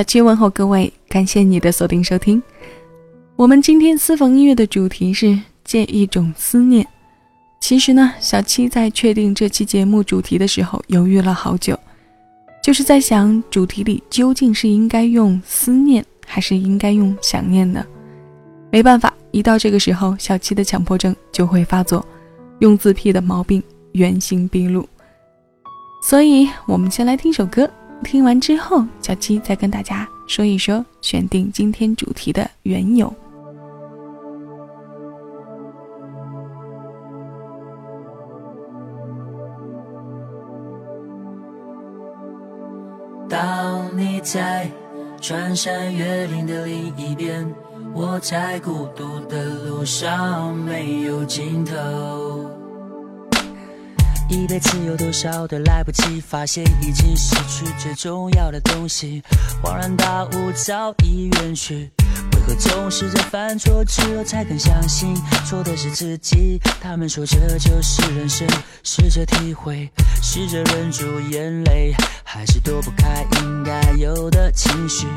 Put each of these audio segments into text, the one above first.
小七问候各位，感谢你的锁定收听。我们今天私房音乐的主题是借一种思念。其实呢，小七在确定这期节目主题的时候犹豫了好久，就是在想主题里究竟是应该用思念还是应该用想念呢？没办法，一到这个时候，小七的强迫症就会发作，用字癖的毛病原形毕露。所以，我们先来听首歌，听完之后，小七再跟大家说一说选定今天主题的缘由。当你在穿山越岭的另一边，我在孤独的路上没有尽头。一辈子有多少的来不及，发现已经失去最重要的东西，恍然大悟早已远去。为何总是在犯错之后才肯相信错的是自己？他们说这就是人生，试着体会，试着忍住眼泪。还是躲不开应该有的情绪，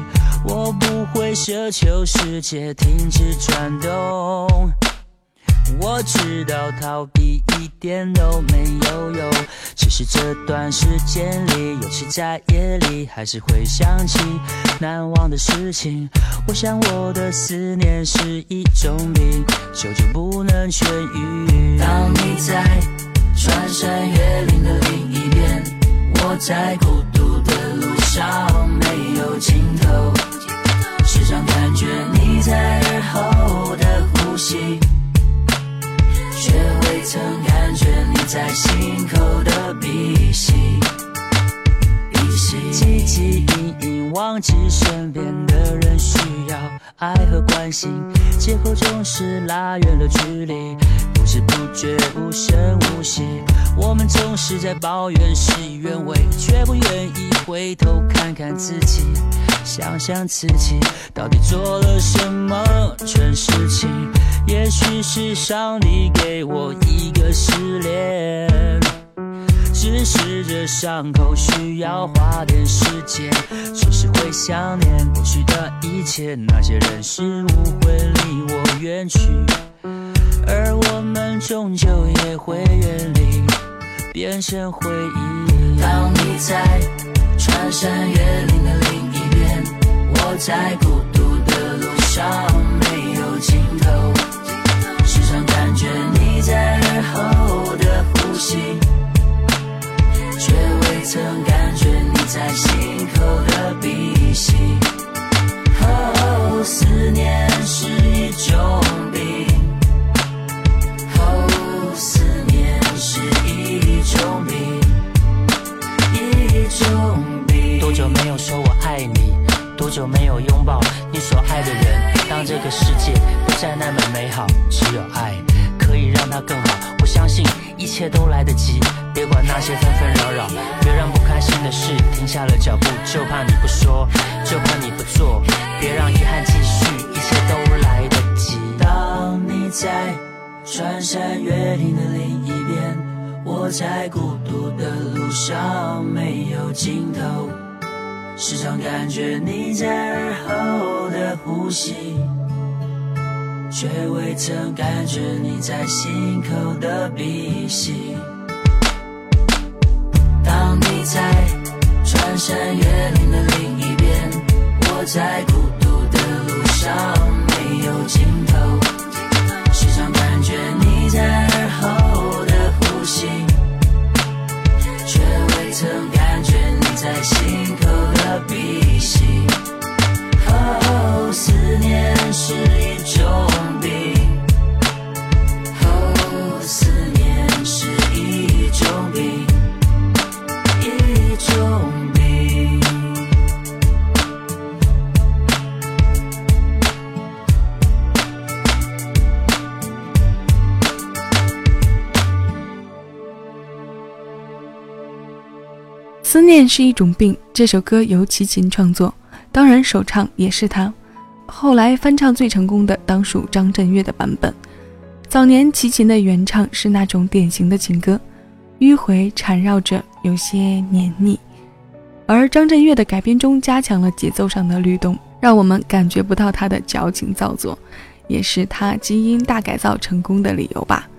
我不会奢求世界停止转动。我知道逃避一点都没有用，只是这段时间里，尤其在夜里，还是会想起难忘的事情。我想我的思念是一种病，久久不能痊愈。当你在穿山越岭的另一边。我在孤独的路上没有尽头，时常感觉你在耳后的呼吸，曾感觉你在心口的鼻息。汲汲营营忘记身边的人需要爱和关心，借口总是拉远了距离。不知不觉，无声无息，我们总是在抱怨事与愿违，却不愿意回头看看自己，想想自己到底做了什么蠢事情。也许是上帝给我一个试炼，只是这伤口需要花点时间，总是会想念过去的一切，那些人事物会离我远去。而我们终究也会远离，变成回忆。当你在穿山越岭的另，在孤独的路上没有尽头，时常感觉你在耳后。是你在心口的鼻息。当你在穿山越岭的另一边，我在孤独的路上是一种病。这首歌由齐秦创作，当然首唱也是他。后来翻唱最成功的当属张震岳的版本。早年齐秦的原唱是那种典型的情歌，迂回缠绕着，有些黏腻。而张震岳的改编中加强了节奏上的律动，让我们感觉不到他的矫情造作，也是他基因大改造成功的理由吧。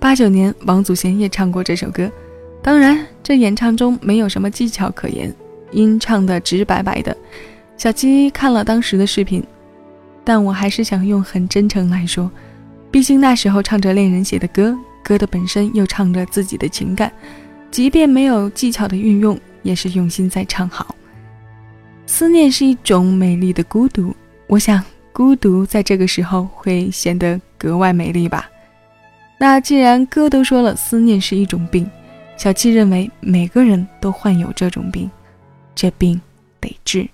八九年，王祖贤也唱过这首歌，当然，这演唱中没有什么技巧可言，音唱的直白白的。小七看了当时的视频，但我还是想用很真诚来说，毕竟那时候唱着恋人写的歌，歌的本身又唱着自己的情感，即便没有技巧的运用。也是用心在唱好。思念是一种美丽的孤独，我想孤独在这个时候会显得格外美丽吧。那既然歌都说了，思念是一种病，小七认为每个人都患有这种病，这病得治。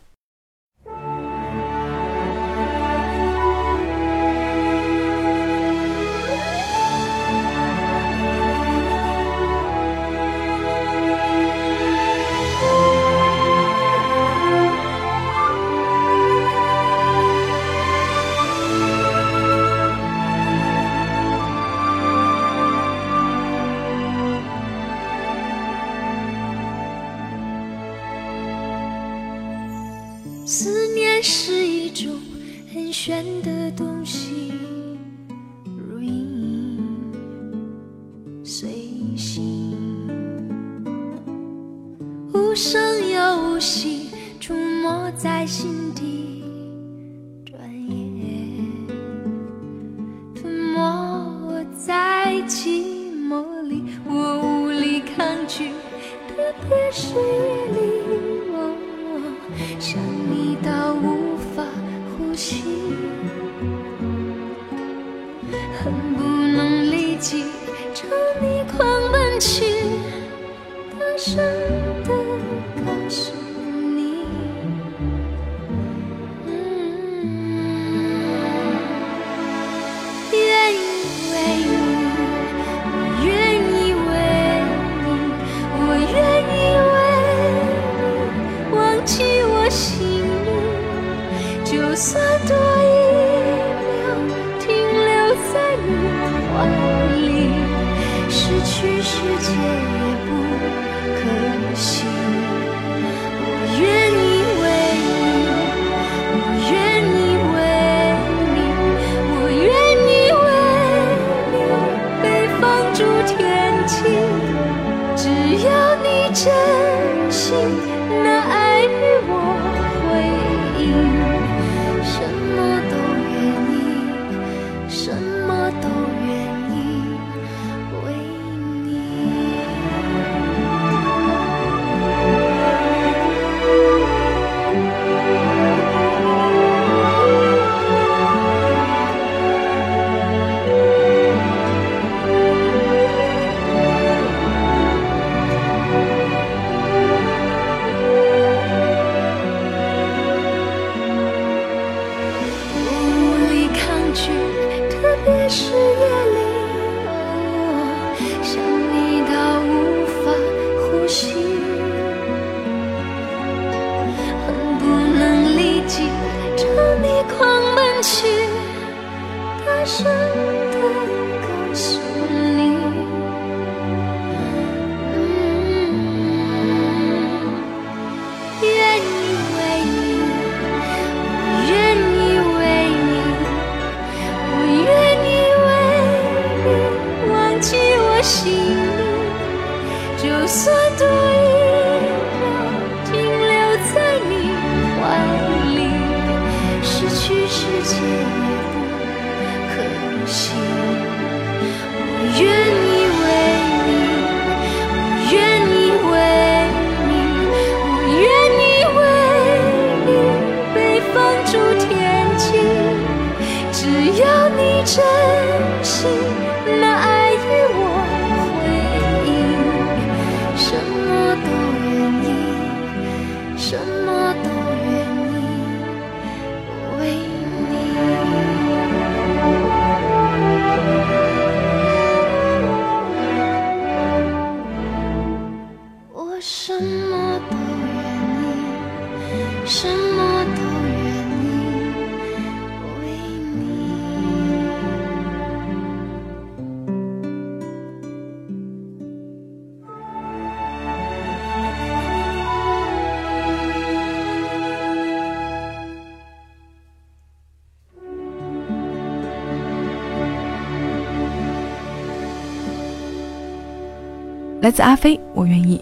来自阿飞，我愿意。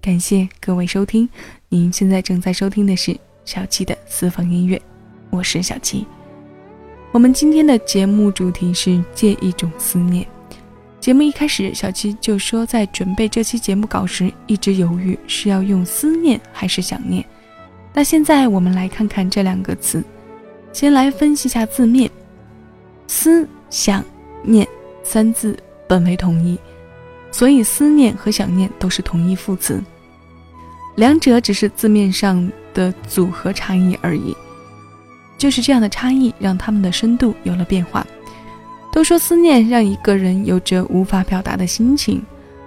感谢各位收听，您现在正在收听的是小七的私房音乐，我是小七。我们今天的节目主题是借一种思念。节目一开始，小七就说，在准备这期节目稿时，一直犹豫是要用思念还是想念。那现在我们来看看这两个词，先来分析下字面。思、想、念三字本为同义，所以思念和想念都是同一副词，两者只是字面上的组合差异而已。就是这样的差异，让他们的深度有了变化。都说思念让一个人有着无法表达的心情，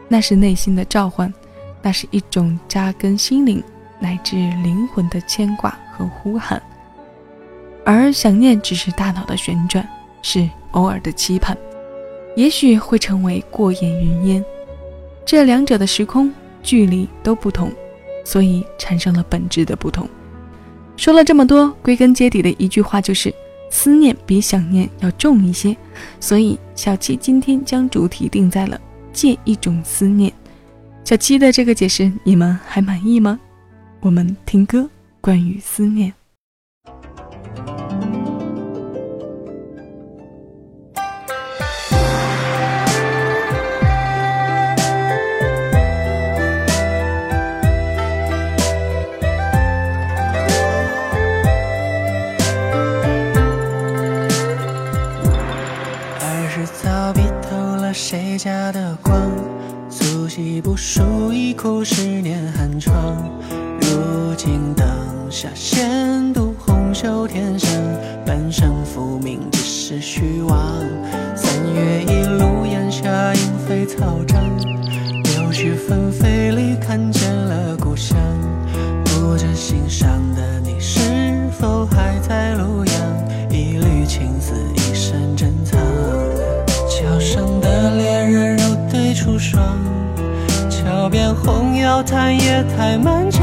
那是内心的召唤，那是一种扎根心灵乃至灵魂的牵挂和呼喊。而想念只是大脑的旋转，是偶尔的期盼，也许会成为过眼云烟。这两者的时空距离都不同，所以产生了本质的不同。说了这么多，归根结底的一句话就是。思念比想念要重一些，所以小七今天将主题定在了借一种思念。小七的这个解释，你们还满意吗？我们听歌，关于思念。家的光，粗细不输一苦十年寒窗。如今灯下闲读红袖添香，半生浮名只是虚妄。三月一路烟霞莺飞草长，柳絮纷飞里看见了交谈也太漫长。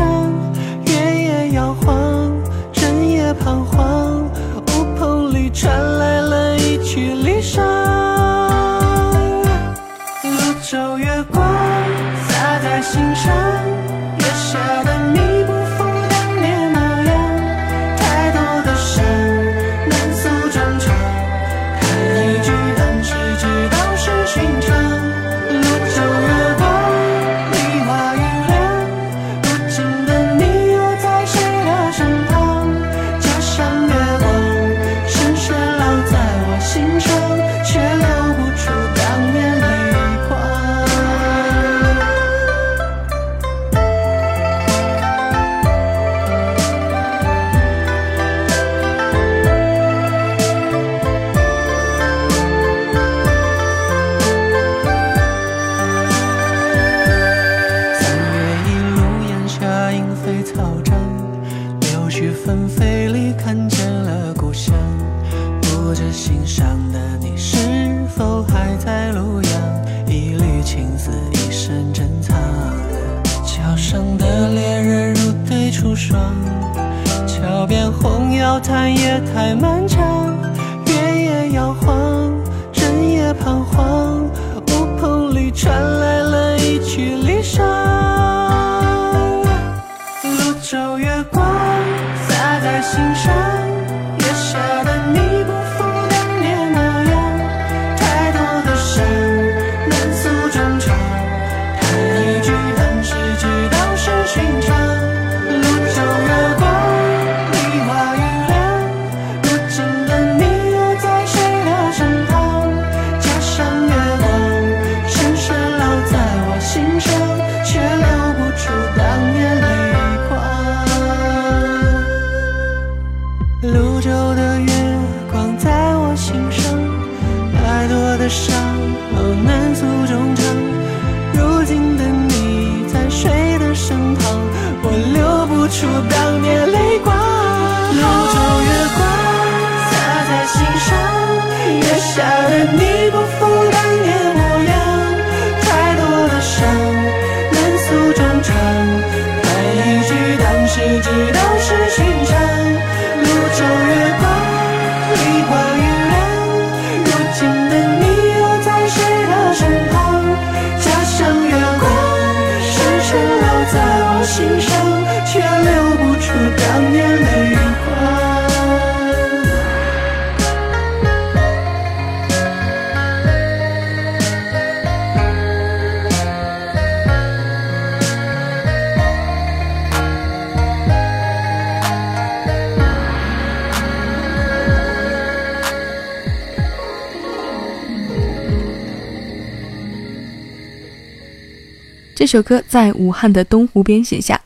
这首歌在武汉的东湖边写下，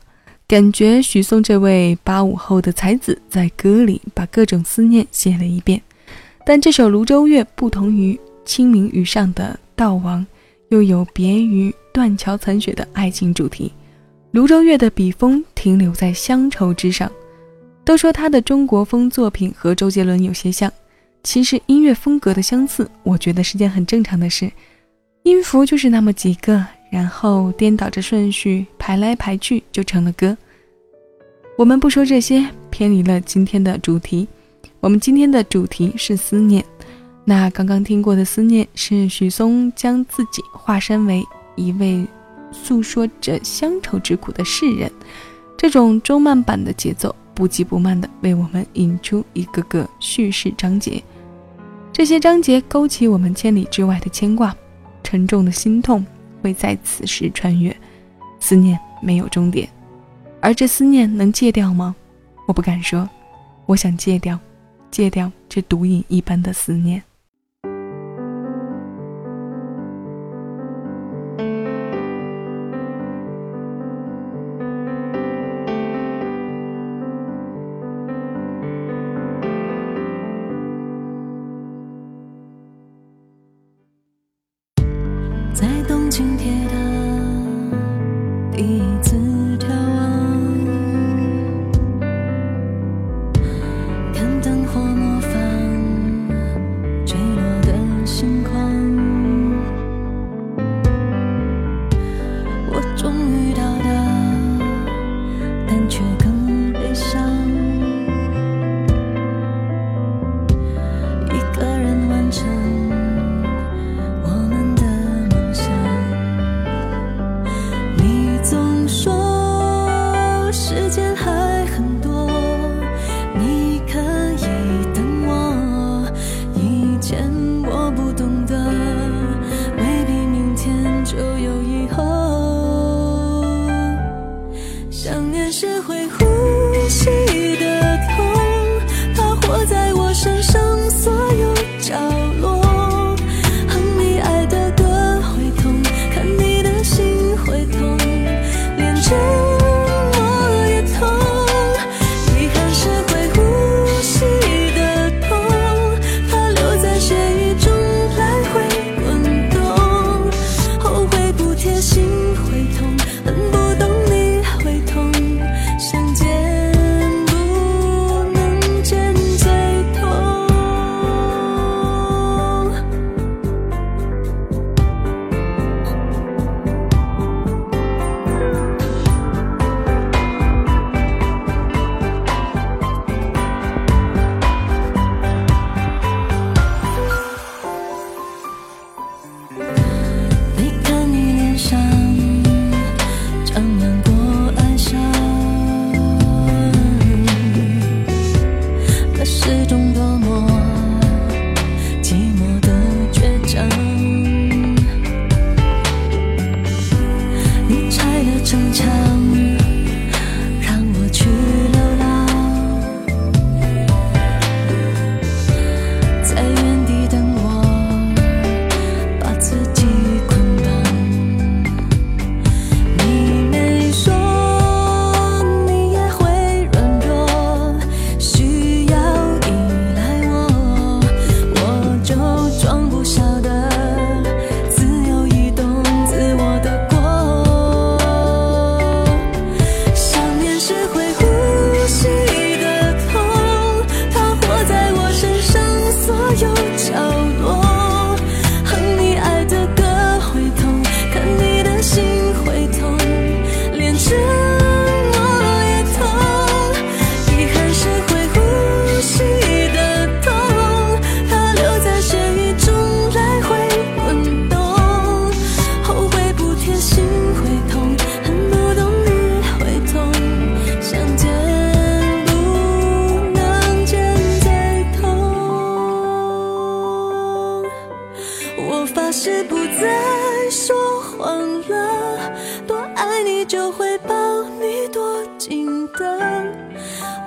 感觉许嵩这位八五后的才子在歌里把各种思念写了一遍。但这首《庐州月》不同于《清明雨上》的悼亡，又有别于断桥残雪的爱情主题。《庐州月》的笔锋停留在乡愁之上。都说他的中国风作品和周杰伦有些像，其实音乐风格的相似，我觉得是件很正常的事。音符就是那么几个，然后颠倒着顺序排来排去就成了歌。我们不说这些，偏离了今天的主题。我们今天的主题是思念。那刚刚听过的思念是许嵩将自己化身为一位诉说着乡愁之苦的世人，这种中慢版的节奏。不急不慢地为我们引出一个个叙事章节，这些章节勾起我们千里之外的牵挂，沉重的心痛会在此时穿越。思念没有终点，而这思念能戒掉吗？我不敢说，我想戒掉，戒掉这毒瘾一般的思念。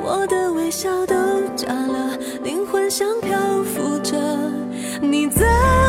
我的微笑都假了，灵魂像漂浮着，你在。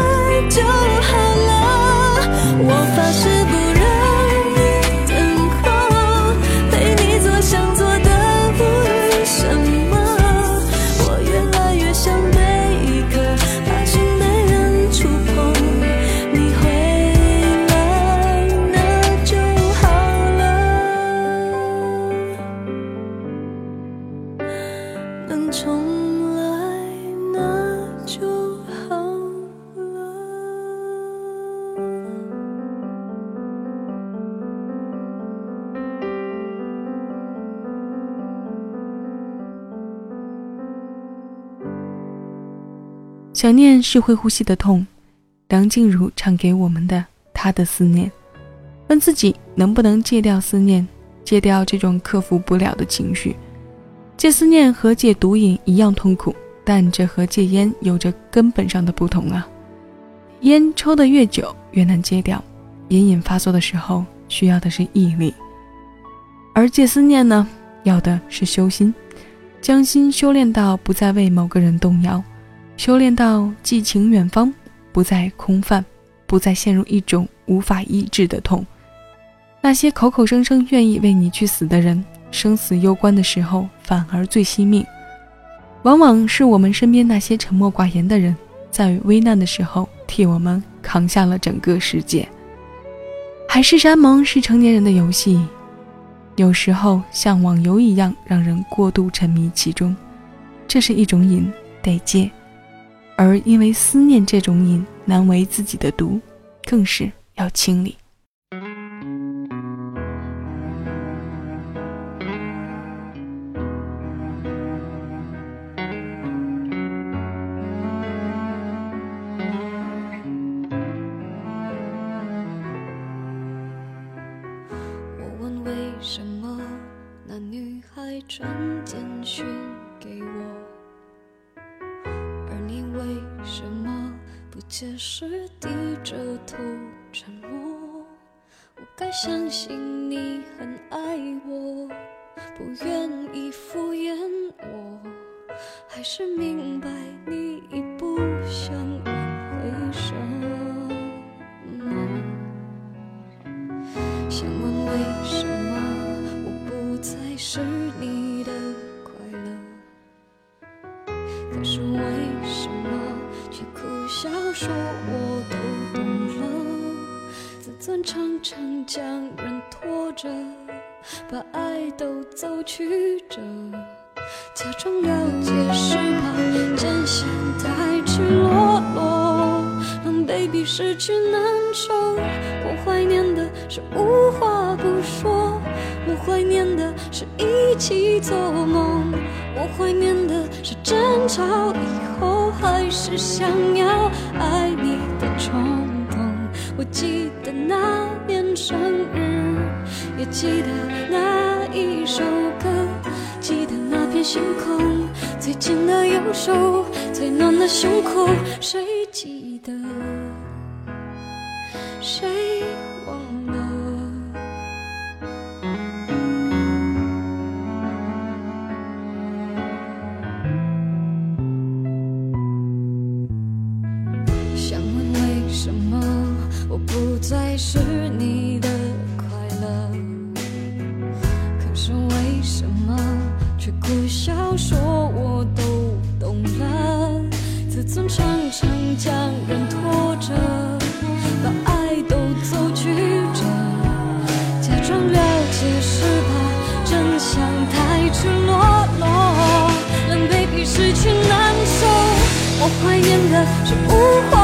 想念是会呼吸的痛。梁静茹唱给我们的她的思念，问自己能不能戒掉思念，戒掉这种克服不了的情绪。戒思念和戒毒瘾一样痛苦，但这和戒烟有着根本上的不同啊！烟抽得越久越难戒掉，隐隐发作的时候需要的是毅力，而戒思念呢，要的是修心，将心修炼到不再为某个人动摇，修炼到寄情远方。不再空泛，不再陷入一种无法医治的痛。那些口口声声愿意为你去死的人，生死攸关的时候反而最惜命。往往是我们身边那些沉默寡言的人，在危难的时候替我们扛下了整个世界。海誓山盟是成年人的游戏，有时候像网游一样，让人过度沉迷其中。这是一种瘾，得戒。而因为思念这种瘾难为自己的毒，更是要清理。也是，低着头沉默。我该相信你很爱我，不愿意敷衍我，还是明白你未必失去难受。我怀念的是无话不说，我怀念的是一起做梦，我怀念的是争吵以后。还是想要爱你的冲动。我记得那年生日，也记得那一首歌，记得那片星空，最紧的右手，最暖的胸口，谁是无话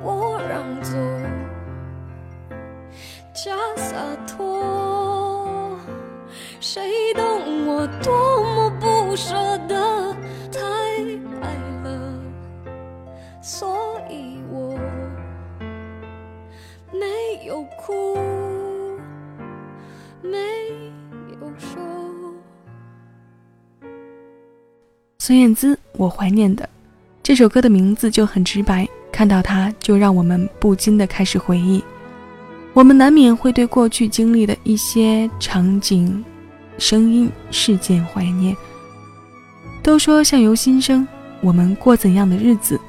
我让座假洒脱，谁懂我多么不舍得太爱了。所以我没有哭，没有说。孙燕姿，我怀念的这首歌的名字就很直白。看到它就让我们不禁的开始回忆。我们难免会对过去经历的一些场景、声音、事件怀念。都说相由心生，我们过怎样的日子，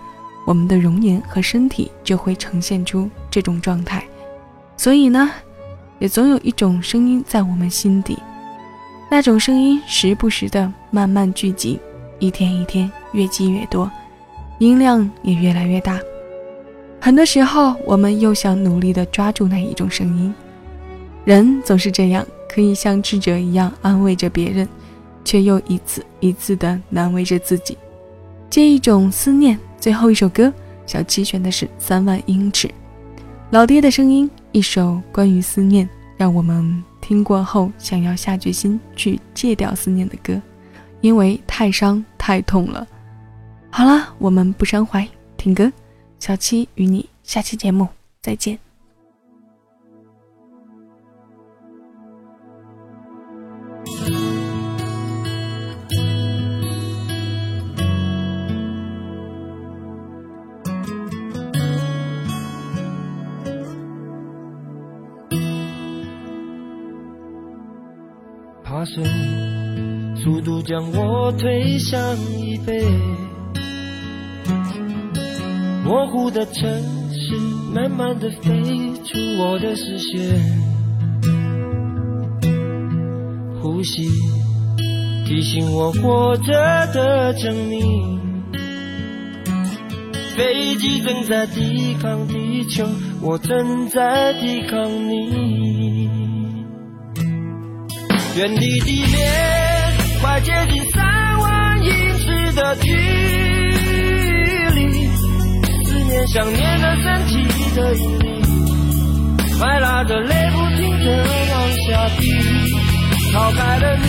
我们的容颜和身体就会呈现出这种状态。所以呢，也总有一种声音在我们心底，那种声音时不时的慢慢聚集。一天一天越积越多，音量也越来越大。很多时候，我们又想努力地抓住那一种声音。人总是这样，可以像智者一样安慰着别人，却又一次一次地难为着自己。借一种思念，最后一首歌，小七选的是《三万英尺》。老爹的声音，一首关于思念，让我们听过后想要下决心去戒掉思念的歌。因为太伤太痛了。好了，我们不伤怀，听歌。小七与你下期节目再见。爬升。速度将我推向椅背，模糊的城市慢慢的飞出我的视线，呼吸提醒我活着的证明，飞机正在抵抗地球，我正在抵抗你，远离地面。快接近三万英尺的距离，想念的身体的引力，快拉着泪不停的往下滴。逃开了你，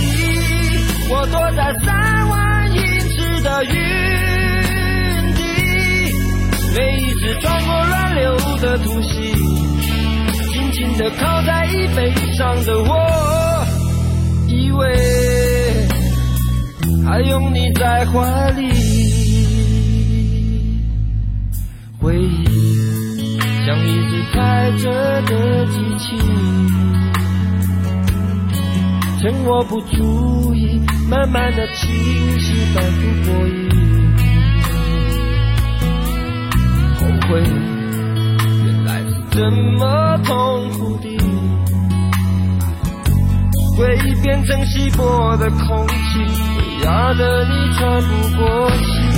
我躲在三万英尺的云底，每一次穿过乱流的突袭，紧紧的靠在椅背上的我，以为。还拥你在怀里，回忆像一直开着的机器，趁我不注意，慢慢的清晰，反复过瘾。后悔，原来是这么痛苦的，回忆变成稀薄的空气。会压得你喘不过气。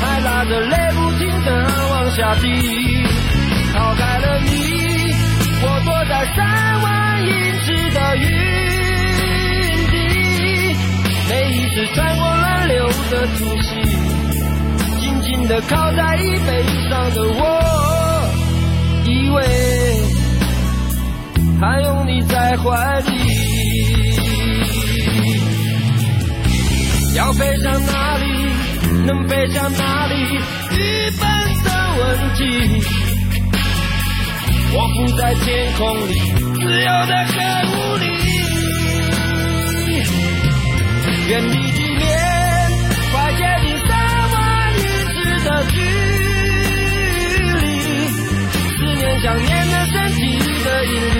还拉着泪不停地往下滴，逃开了你，我躲在三万英尺的云底。每一次穿过乱流的突袭，紧紧的靠在椅背上的我，以为还拥你在怀里。要飞向哪里？能飞向哪里？剧本的。问题，我浮在天空里，自由的很无力。远离地面，快接近三万英尺的距离。思念想念的身体的引力，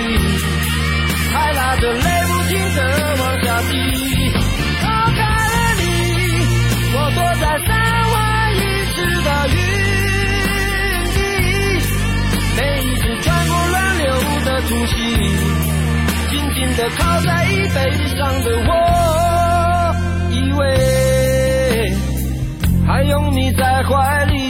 还拉着泪不停的往下滴。的靠在椅背上的我以为还拥你在怀里。